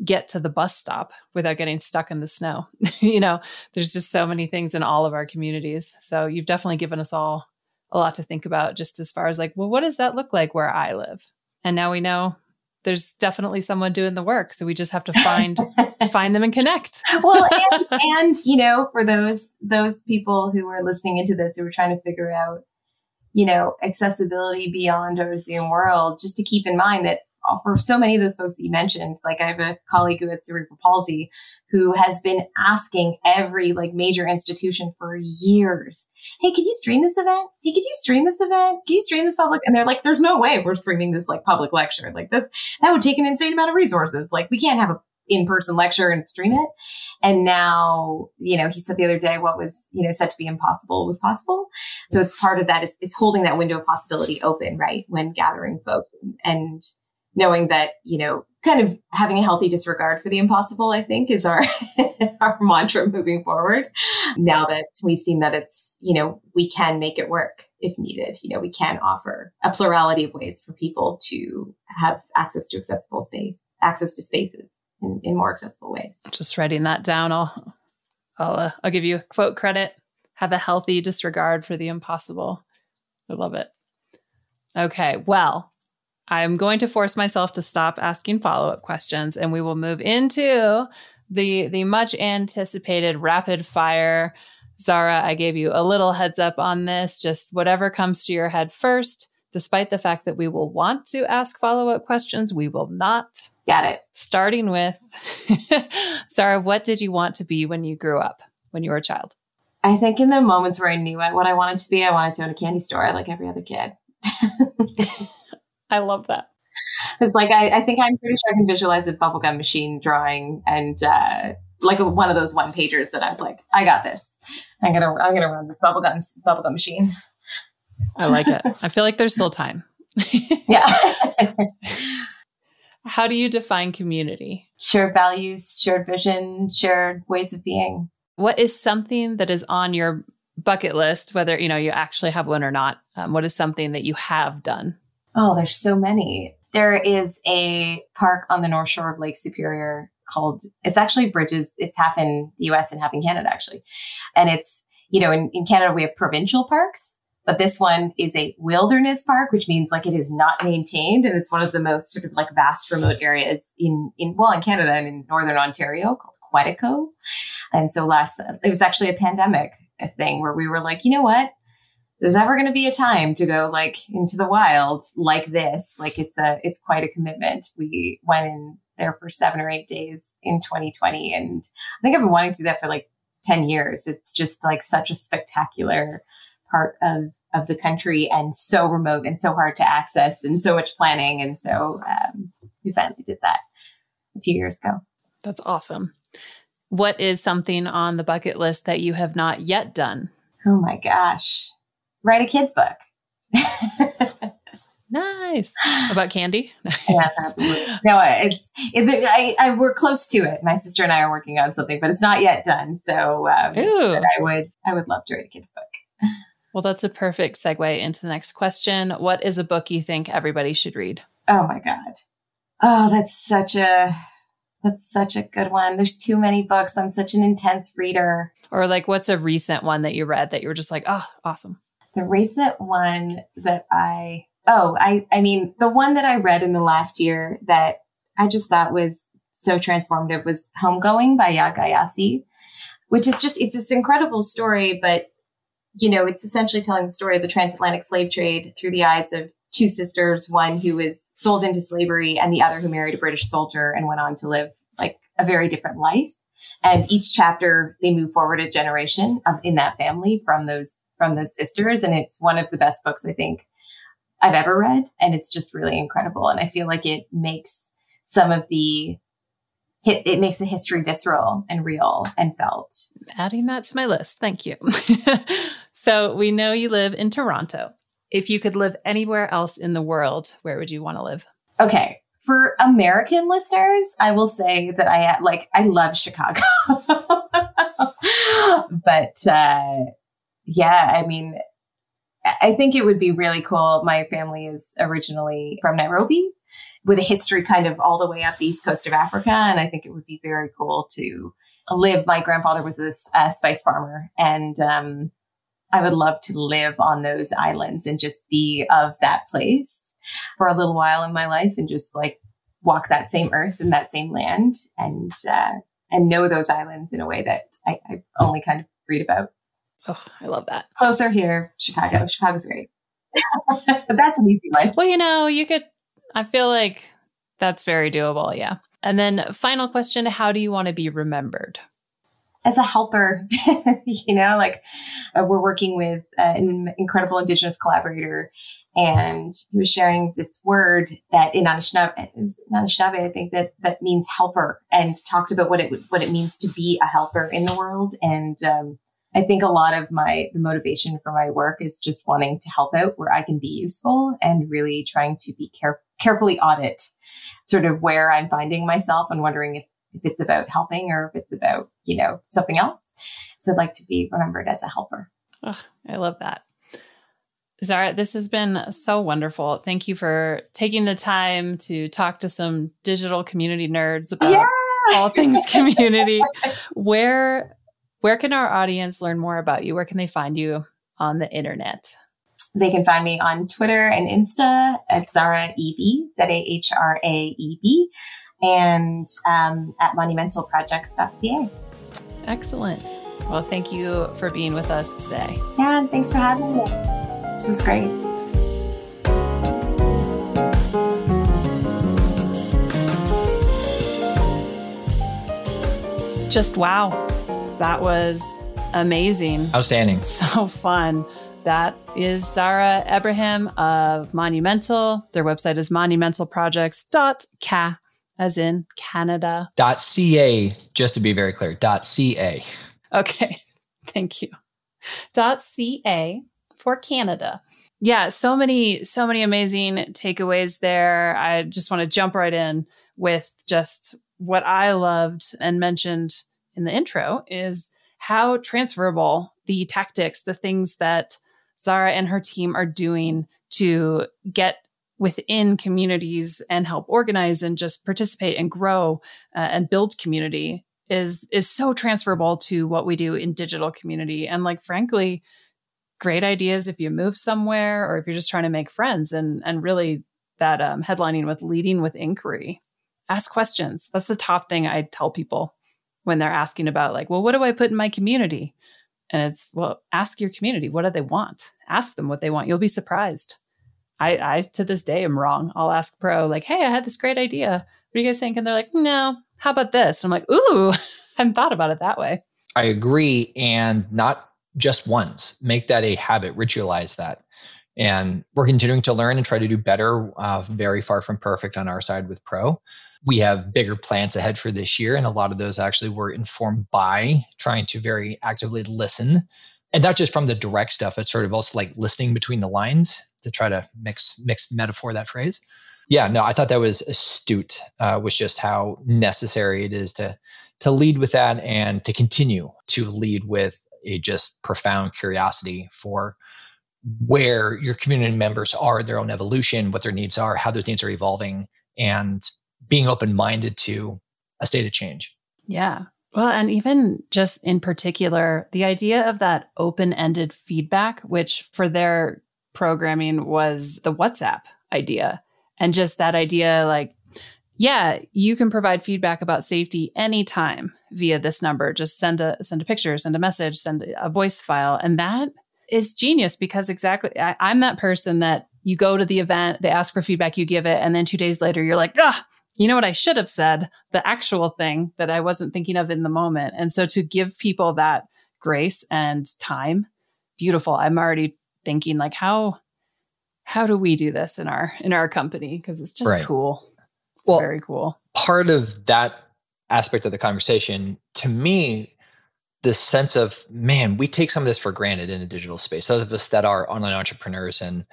get to the bus stop without getting stuck in the snow you know there's just so many things in all of our communities so you've definitely given us all a lot to think about just as far as like, well, what does that look like where I live? And now we know there's definitely someone doing the work. So we just have to find find them and connect. well, and, and you know, for those those people who are listening into this who are trying to figure out, you know, accessibility beyond our Zoom world, just to keep in mind that for so many of those folks that you mentioned, like I have a colleague who has cerebral palsy who has been asking every like major institution for years, Hey, can you stream this event? Hey, can you stream this event? Can you stream this public? And they're like, there's no way we're streaming this like public lecture. Like this, that would take an insane amount of resources. Like we can't have a in-person lecture and stream it. And now, you know, he said the other day, what was, you know, said to be impossible was possible. So it's part of that is it's holding that window of possibility open, right? When gathering folks and, and knowing that, you know, kind of having a healthy disregard for the impossible, I think is our, our mantra moving forward. Now that we've seen that it's, you know, we can make it work if needed. You know, we can offer a plurality of ways for people to have access to accessible space, access to spaces in, in more accessible ways. Just writing that down. I'll, I'll, uh, I'll give you a quote credit. Have a healthy disregard for the impossible. I love it. Okay. Well, I'm going to force myself to stop asking follow up questions and we will move into the, the much anticipated rapid fire. Zahra, I gave you a little heads up on this, just whatever comes to your head first. Despite the fact that we will want to ask follow up questions, we will not. Got it. Starting with Zahra, what did you want to be when you grew up, when you were a child? I think in the moments where I knew what I wanted to be, I wanted to own a candy store like every other kid. I love that. It's like I, I, think I'm pretty sure I can visualize a bubblegum machine drawing and uh, like a, one of those one pagers that I was like, I got this. I'm gonna I'm gonna run this bubblegum bubblegum machine. I like it. I feel like there's still time. yeah. How do you define community? Shared values, shared vision, shared ways of being. What is something that is on your bucket list, whether you know you actually have one or not? Um, what is something that you have done? Oh, there's so many. There is a park on the North Shore of Lake Superior called, it's actually Bridges. It's half in the US and half in Canada, actually. And it's, you know, in, in Canada, we have provincial parks, but this one is a wilderness park, which means like it is not maintained. And it's one of the most sort of like vast remote areas in, in, well, in Canada and in Northern Ontario called Quetico. And so last, it was actually a pandemic thing where we were like, you know what? there's ever going to be a time to go like into the wild like this, like it's a, it's quite a commitment. We went in there for seven or eight days in 2020. And I think I've been wanting to do that for like 10 years. It's just like such a spectacular part of, of the country and so remote and so hard to access and so much planning. And so um, we finally did that a few years ago. That's awesome. What is something on the bucket list that you have not yet done? Oh my gosh write a kid's book. nice. About candy? yeah, no, it's, it, I, I, we're close to it. My sister and I are working on something, but it's not yet done. So, um, I would, I would love to write a kid's book. Well, that's a perfect segue into the next question. What is a book you think everybody should read? Oh my God. Oh, that's such a, that's such a good one. There's too many books. I'm such an intense reader. Or like, what's a recent one that you read that you were just like, oh, awesome? The recent one that I, oh, I, I mean, the one that I read in the last year that I just thought was so transformative was Homegoing by Yaa Gyasi, which is just, it's this incredible story, but you know, it's essentially telling the story of the transatlantic slave trade through the eyes of two sisters, one who was sold into slavery and the other who married a British soldier and went on to live like a very different life. And each chapter, they move forward a generation of, in that family from those from those sisters. And it's one of the best books I think I've ever read. And it's just really incredible. And I feel like it makes some of the it makes the history visceral and real and felt. Adding that to my list. Thank you. so we know you live in Toronto. If you could live anywhere else in the world, where would you want to live? Okay. For American listeners, I will say that I like I love Chicago. but uh yeah, I mean, I think it would be really cool. My family is originally from Nairobi with a history kind of all the way up the east coast of Africa. And I think it would be very cool to live. My grandfather was uh, spice farmer and, um, I would love to live on those islands and just be of that place for a little while in my life and just like walk that same earth and that same land and, uh, and know those islands in a way that I, I only kind of read about. Oh, I love that. Closer here, Chicago. Chicago's great. But that's an easy one. Well, you know, you could, I feel like That's very doable. Yeah. And then, final question How do you want to be remembered? As a helper, you know, like uh, we're working with uh, an incredible Indigenous collaborator, and he was sharing this word that in Anishinaabe, I think that that means helper, and talked about what it what it means to be a helper in the world. And um, I think a lot of my the motivation for my work is just wanting to help out where I can be useful, and really trying to be care- carefully audit sort of where I'm finding myself and wondering if, if it's about helping or if it's about, you know, something else. So I'd like to be remembered as a helper. Oh, I love that. Zahra, this has been so wonderful. Thank you for taking the time to talk to some digital community nerds about yeah! all things community. where where can our audience learn more about you? Where can they find you on the internet? They can find me on Twitter and Insta at Zahra Eb, Z A H R A E B, and um, at monumentalprojects.ca. Excellent. Well, thank you for being with us today. Yeah, and thanks for having me. This is great. Just wow. That was amazing. Outstanding. So fun. That is Zahra Ebrahim of Monumental. Their website is monumentalprojects.ca, as in Canada. Dot .ca, just to be very clear, dot .ca. Okay, thank you. Dot .ca for Canada. Yeah, so many, so many amazing takeaways there. I just want to jump right in with just what I loved and mentioned in the intro is how transferable the tactics, the things that Zahra and her team are doing to get within communities and help organize and just participate and grow uh, and build community is is so transferable to what we do in digital community and like frankly great ideas if you move somewhere or if you're just trying to make friends and and really that um, headlining with leading with inquiry ask questions that's the top thing i tell people when they're asking about like well what do i put in my community and it's, well, ask your community, what do they want? Ask them what they want. You'll be surprised. I, I to this day am wrong. I'll ask pro, like, hey, I had this great idea. What do you guys think? And they're like, no, how about this? And I'm like, ooh, I hadn't thought about it that way. I agree. And not just once. Make that a habit, ritualize that. And we're continuing to learn and try to do better. Uh, very far from perfect on our side with Pro we have bigger plans ahead for this year. And a lot of those actually were informed by trying to very actively listen. And not just from the direct stuff, but sort of also like listening between the lines to try to mix mix metaphor that phrase. Yeah, no, I thought that was astute, uh, was just how necessary it is to to lead with that and to continue to lead with a just profound curiosity for where your community members are, in their own evolution, what their needs are, how those needs are evolving, and being open minded to a state of change. Yeah. Well, and even just in particular, the idea of that open ended feedback, which for their programming was the WhatsApp idea. And just that idea, like, yeah, you can provide feedback about safety anytime via this number. Just send a send a picture, send a message, send a voice file. And that is genius because exactly I, I'm that person that you go to the event, they ask for feedback, you give it, and then two days later you're like, ah, you know what I should have said, the actual thing that I wasn't thinking of in the moment. And so to give people that grace and time, beautiful. I'm already thinking like how how do we do this in our in our company because it's just right. cool. It's well, very cool. Part of that aspect of the conversation to me this sense of man, we take some of this for granted in the digital space. Those of us that are online entrepreneurs and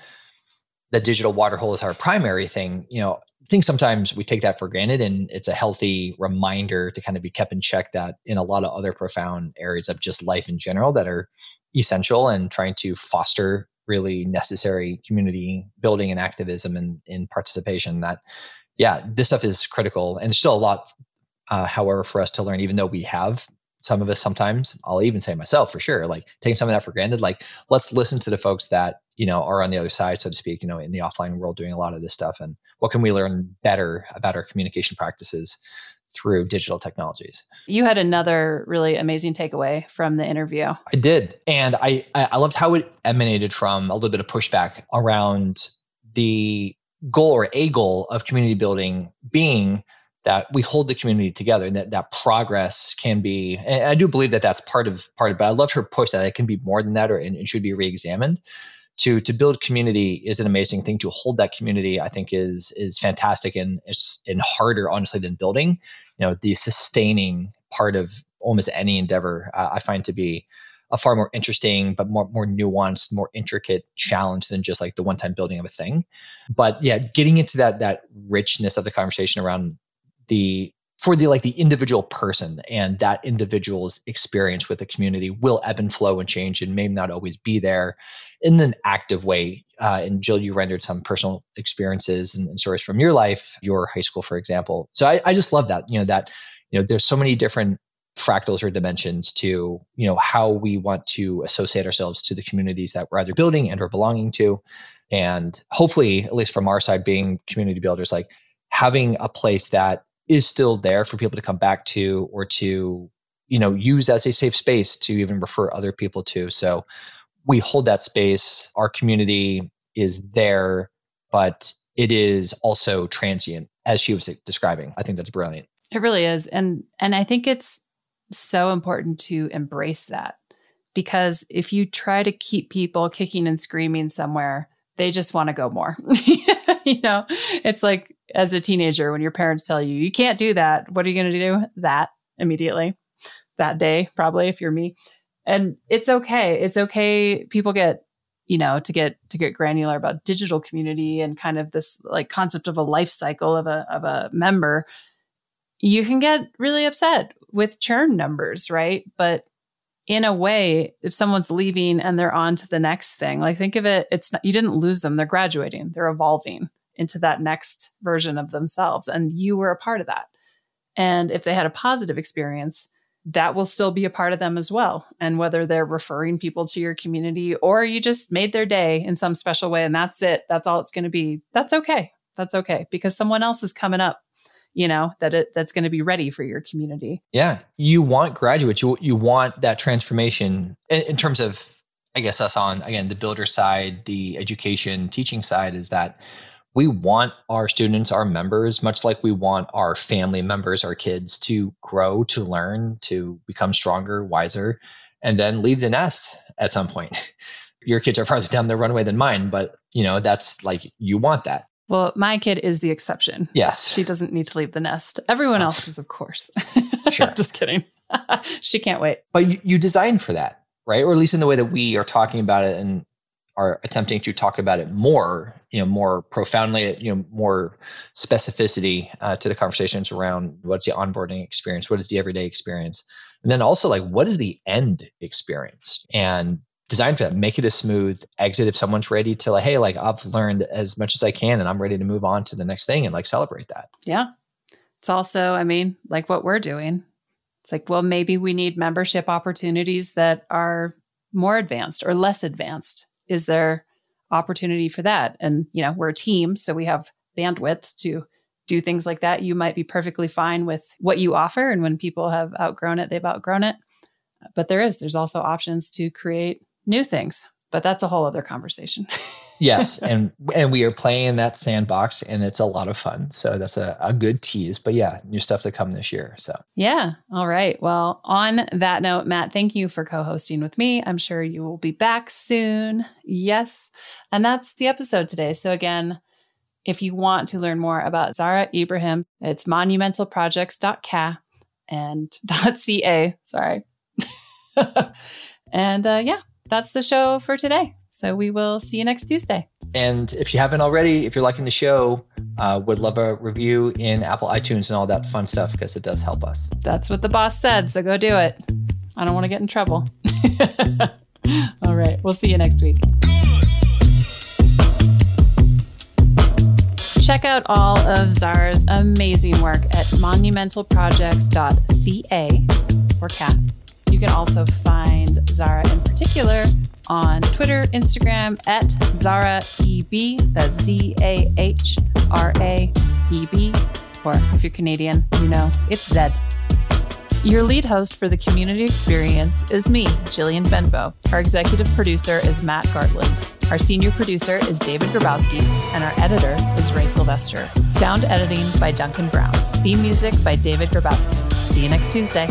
the digital water hole is our primary thing, you know, I think sometimes we take that for granted and it's a healthy reminder to kind of be kept in check that in a lot of other profound areas of just life in general that are essential and trying to foster really necessary community building and activism and in participation that yeah this stuff is critical. And there's still a lot uh, however for us to learn even though we have some of us sometimes i'll even say myself for sure like taking some of that for granted like let's listen to the folks that you know are on the other side so to speak you know in the offline world doing a lot of this stuff and what can we learn better about our communication practices through digital technologies. You had another really amazing takeaway from the interview. I did. And i i loved how it emanated from a little bit of pushback around the goal or a goal of community building being that we hold the community together and that that progress can be and i do believe that that's part of part of but i love her push that it can be more than that or and, should be reexamined to to build community is an amazing thing. To hold that community i think is is fantastic and it's and harder honestly than building. You know the sustaining part of almost any endeavor uh, i find to be a far more interesting but more more nuanced more intricate challenge than just like the one time building of a thing. But yeah getting into that that richness of the conversation around the for the like the individual person and that individual's experience with the community will ebb and flow and change and may not always be there in an active way uh, and jill you rendered some personal experiences and, and, stories from your life your high school for example. So I, I just love that you know that you know there's so many different fractals or dimensions to you know how we want to associate ourselves to the communities that we're either building and or belonging to. And hopefully at least from our side being community builders like having a place that is still there for people to come back to or to you know use as a safe space to even refer other people to. So we hold that space our community is there but it is also transient as she was describing. I think that's brilliant. It really is. And and i think it's so important to embrace that because if you try to keep people kicking and screaming somewhere they just want to go more. You know it's like as a teenager when your parents tell you you can't do that what are you going to do that immediately? That day probably if you're me and it's okay. It's okay. People get you know to get to get granular about digital community and kind of this like concept of a life cycle of a of a member. You can get really upset with churn numbers right? But in a way if someone's leaving and they're on to the next thing like think of it it's not, you didn't lose them. They're graduating. They're evolving into that next version of themselves. And you were a part of that. And if they had a positive experience, that will still be a part of them as well. And whether they're referring people to your community or you just made their day in some special way and that's it, that's all it's going to be, that's okay. That's okay because someone else is coming up you know that it that's going to be ready for your community yeah you want graduates you, you want that transformation in, in, terms of i guess us on again the builder side the education teaching side is that we want our students, our members, much like we want our family members, our kids to grow, to learn, to become stronger, wiser, and then leave the nest at some point. Your kids are farther down the runway than mine, but you know, that's like you want that. Well, my kid is the exception. Yes. She doesn't need to leave the nest. Everyone else does, of course. Sure. Just kidding. she can't wait. But you, you designed for that, right? Or at least in the way that we are talking about it and are attempting to talk about it more, you know, more profoundly, you know, more specificity uh, to the conversations around what's the onboarding experience, what is the everyday experience, and then also like what is the end experience, and design for that. Make it a smooth exit if someone's ready to like, hey, like I've learned as much as I can, and I'm ready to move on to the next thing and like celebrate that. Yeah, it's also, I mean, like what we're doing. It's like, well, maybe we need membership opportunities that are more advanced or less advanced is there opportunity for that? And, you know, we're a team, so we have bandwidth to do things like that. You might be perfectly fine with what you offer. And when people have outgrown it, they've outgrown it. But there is, there's also options to create new things. But that's a whole other conversation. yes, and and we are playing in that sandbox, and it's a lot of fun. So that's a, a good tease. But yeah, new stuff to come this year. So yeah, all right. Well, on that note, Matt, thank you for co-hosting with me. I'm sure you will be back soon. Yes, and that's the episode today. So again. If you want to learn more about Zahra Ebrahim, it's monumentalprojects.ca and .ca. Sorry. and uh, yeah, that's the show for today. So we will see you next Tuesday. And if you haven't already, if you're liking the show, uh, would love a review in Apple iTunes and all that fun stuff because it does help us. That's what the boss said. So go do it. I don't want to get in trouble. all right. We'll see you next week. Check out all of Zahra's amazing work at monumentalprojects.ca or CAT. You can also find Zahra in particular on Twitter, Instagram at Zahra EB. That's Z A H R A E B. Or if you're Canadian, you know it's Zed. Your lead host for the community experience is me, Jillian Benbow. Our executive producer is Matt Gartland. Our senior producer is David Grabowski, and our editor is Ray Sylvester. Sound editing by Duncan Brown. Theme music by David Grabowski. See you next Tuesday.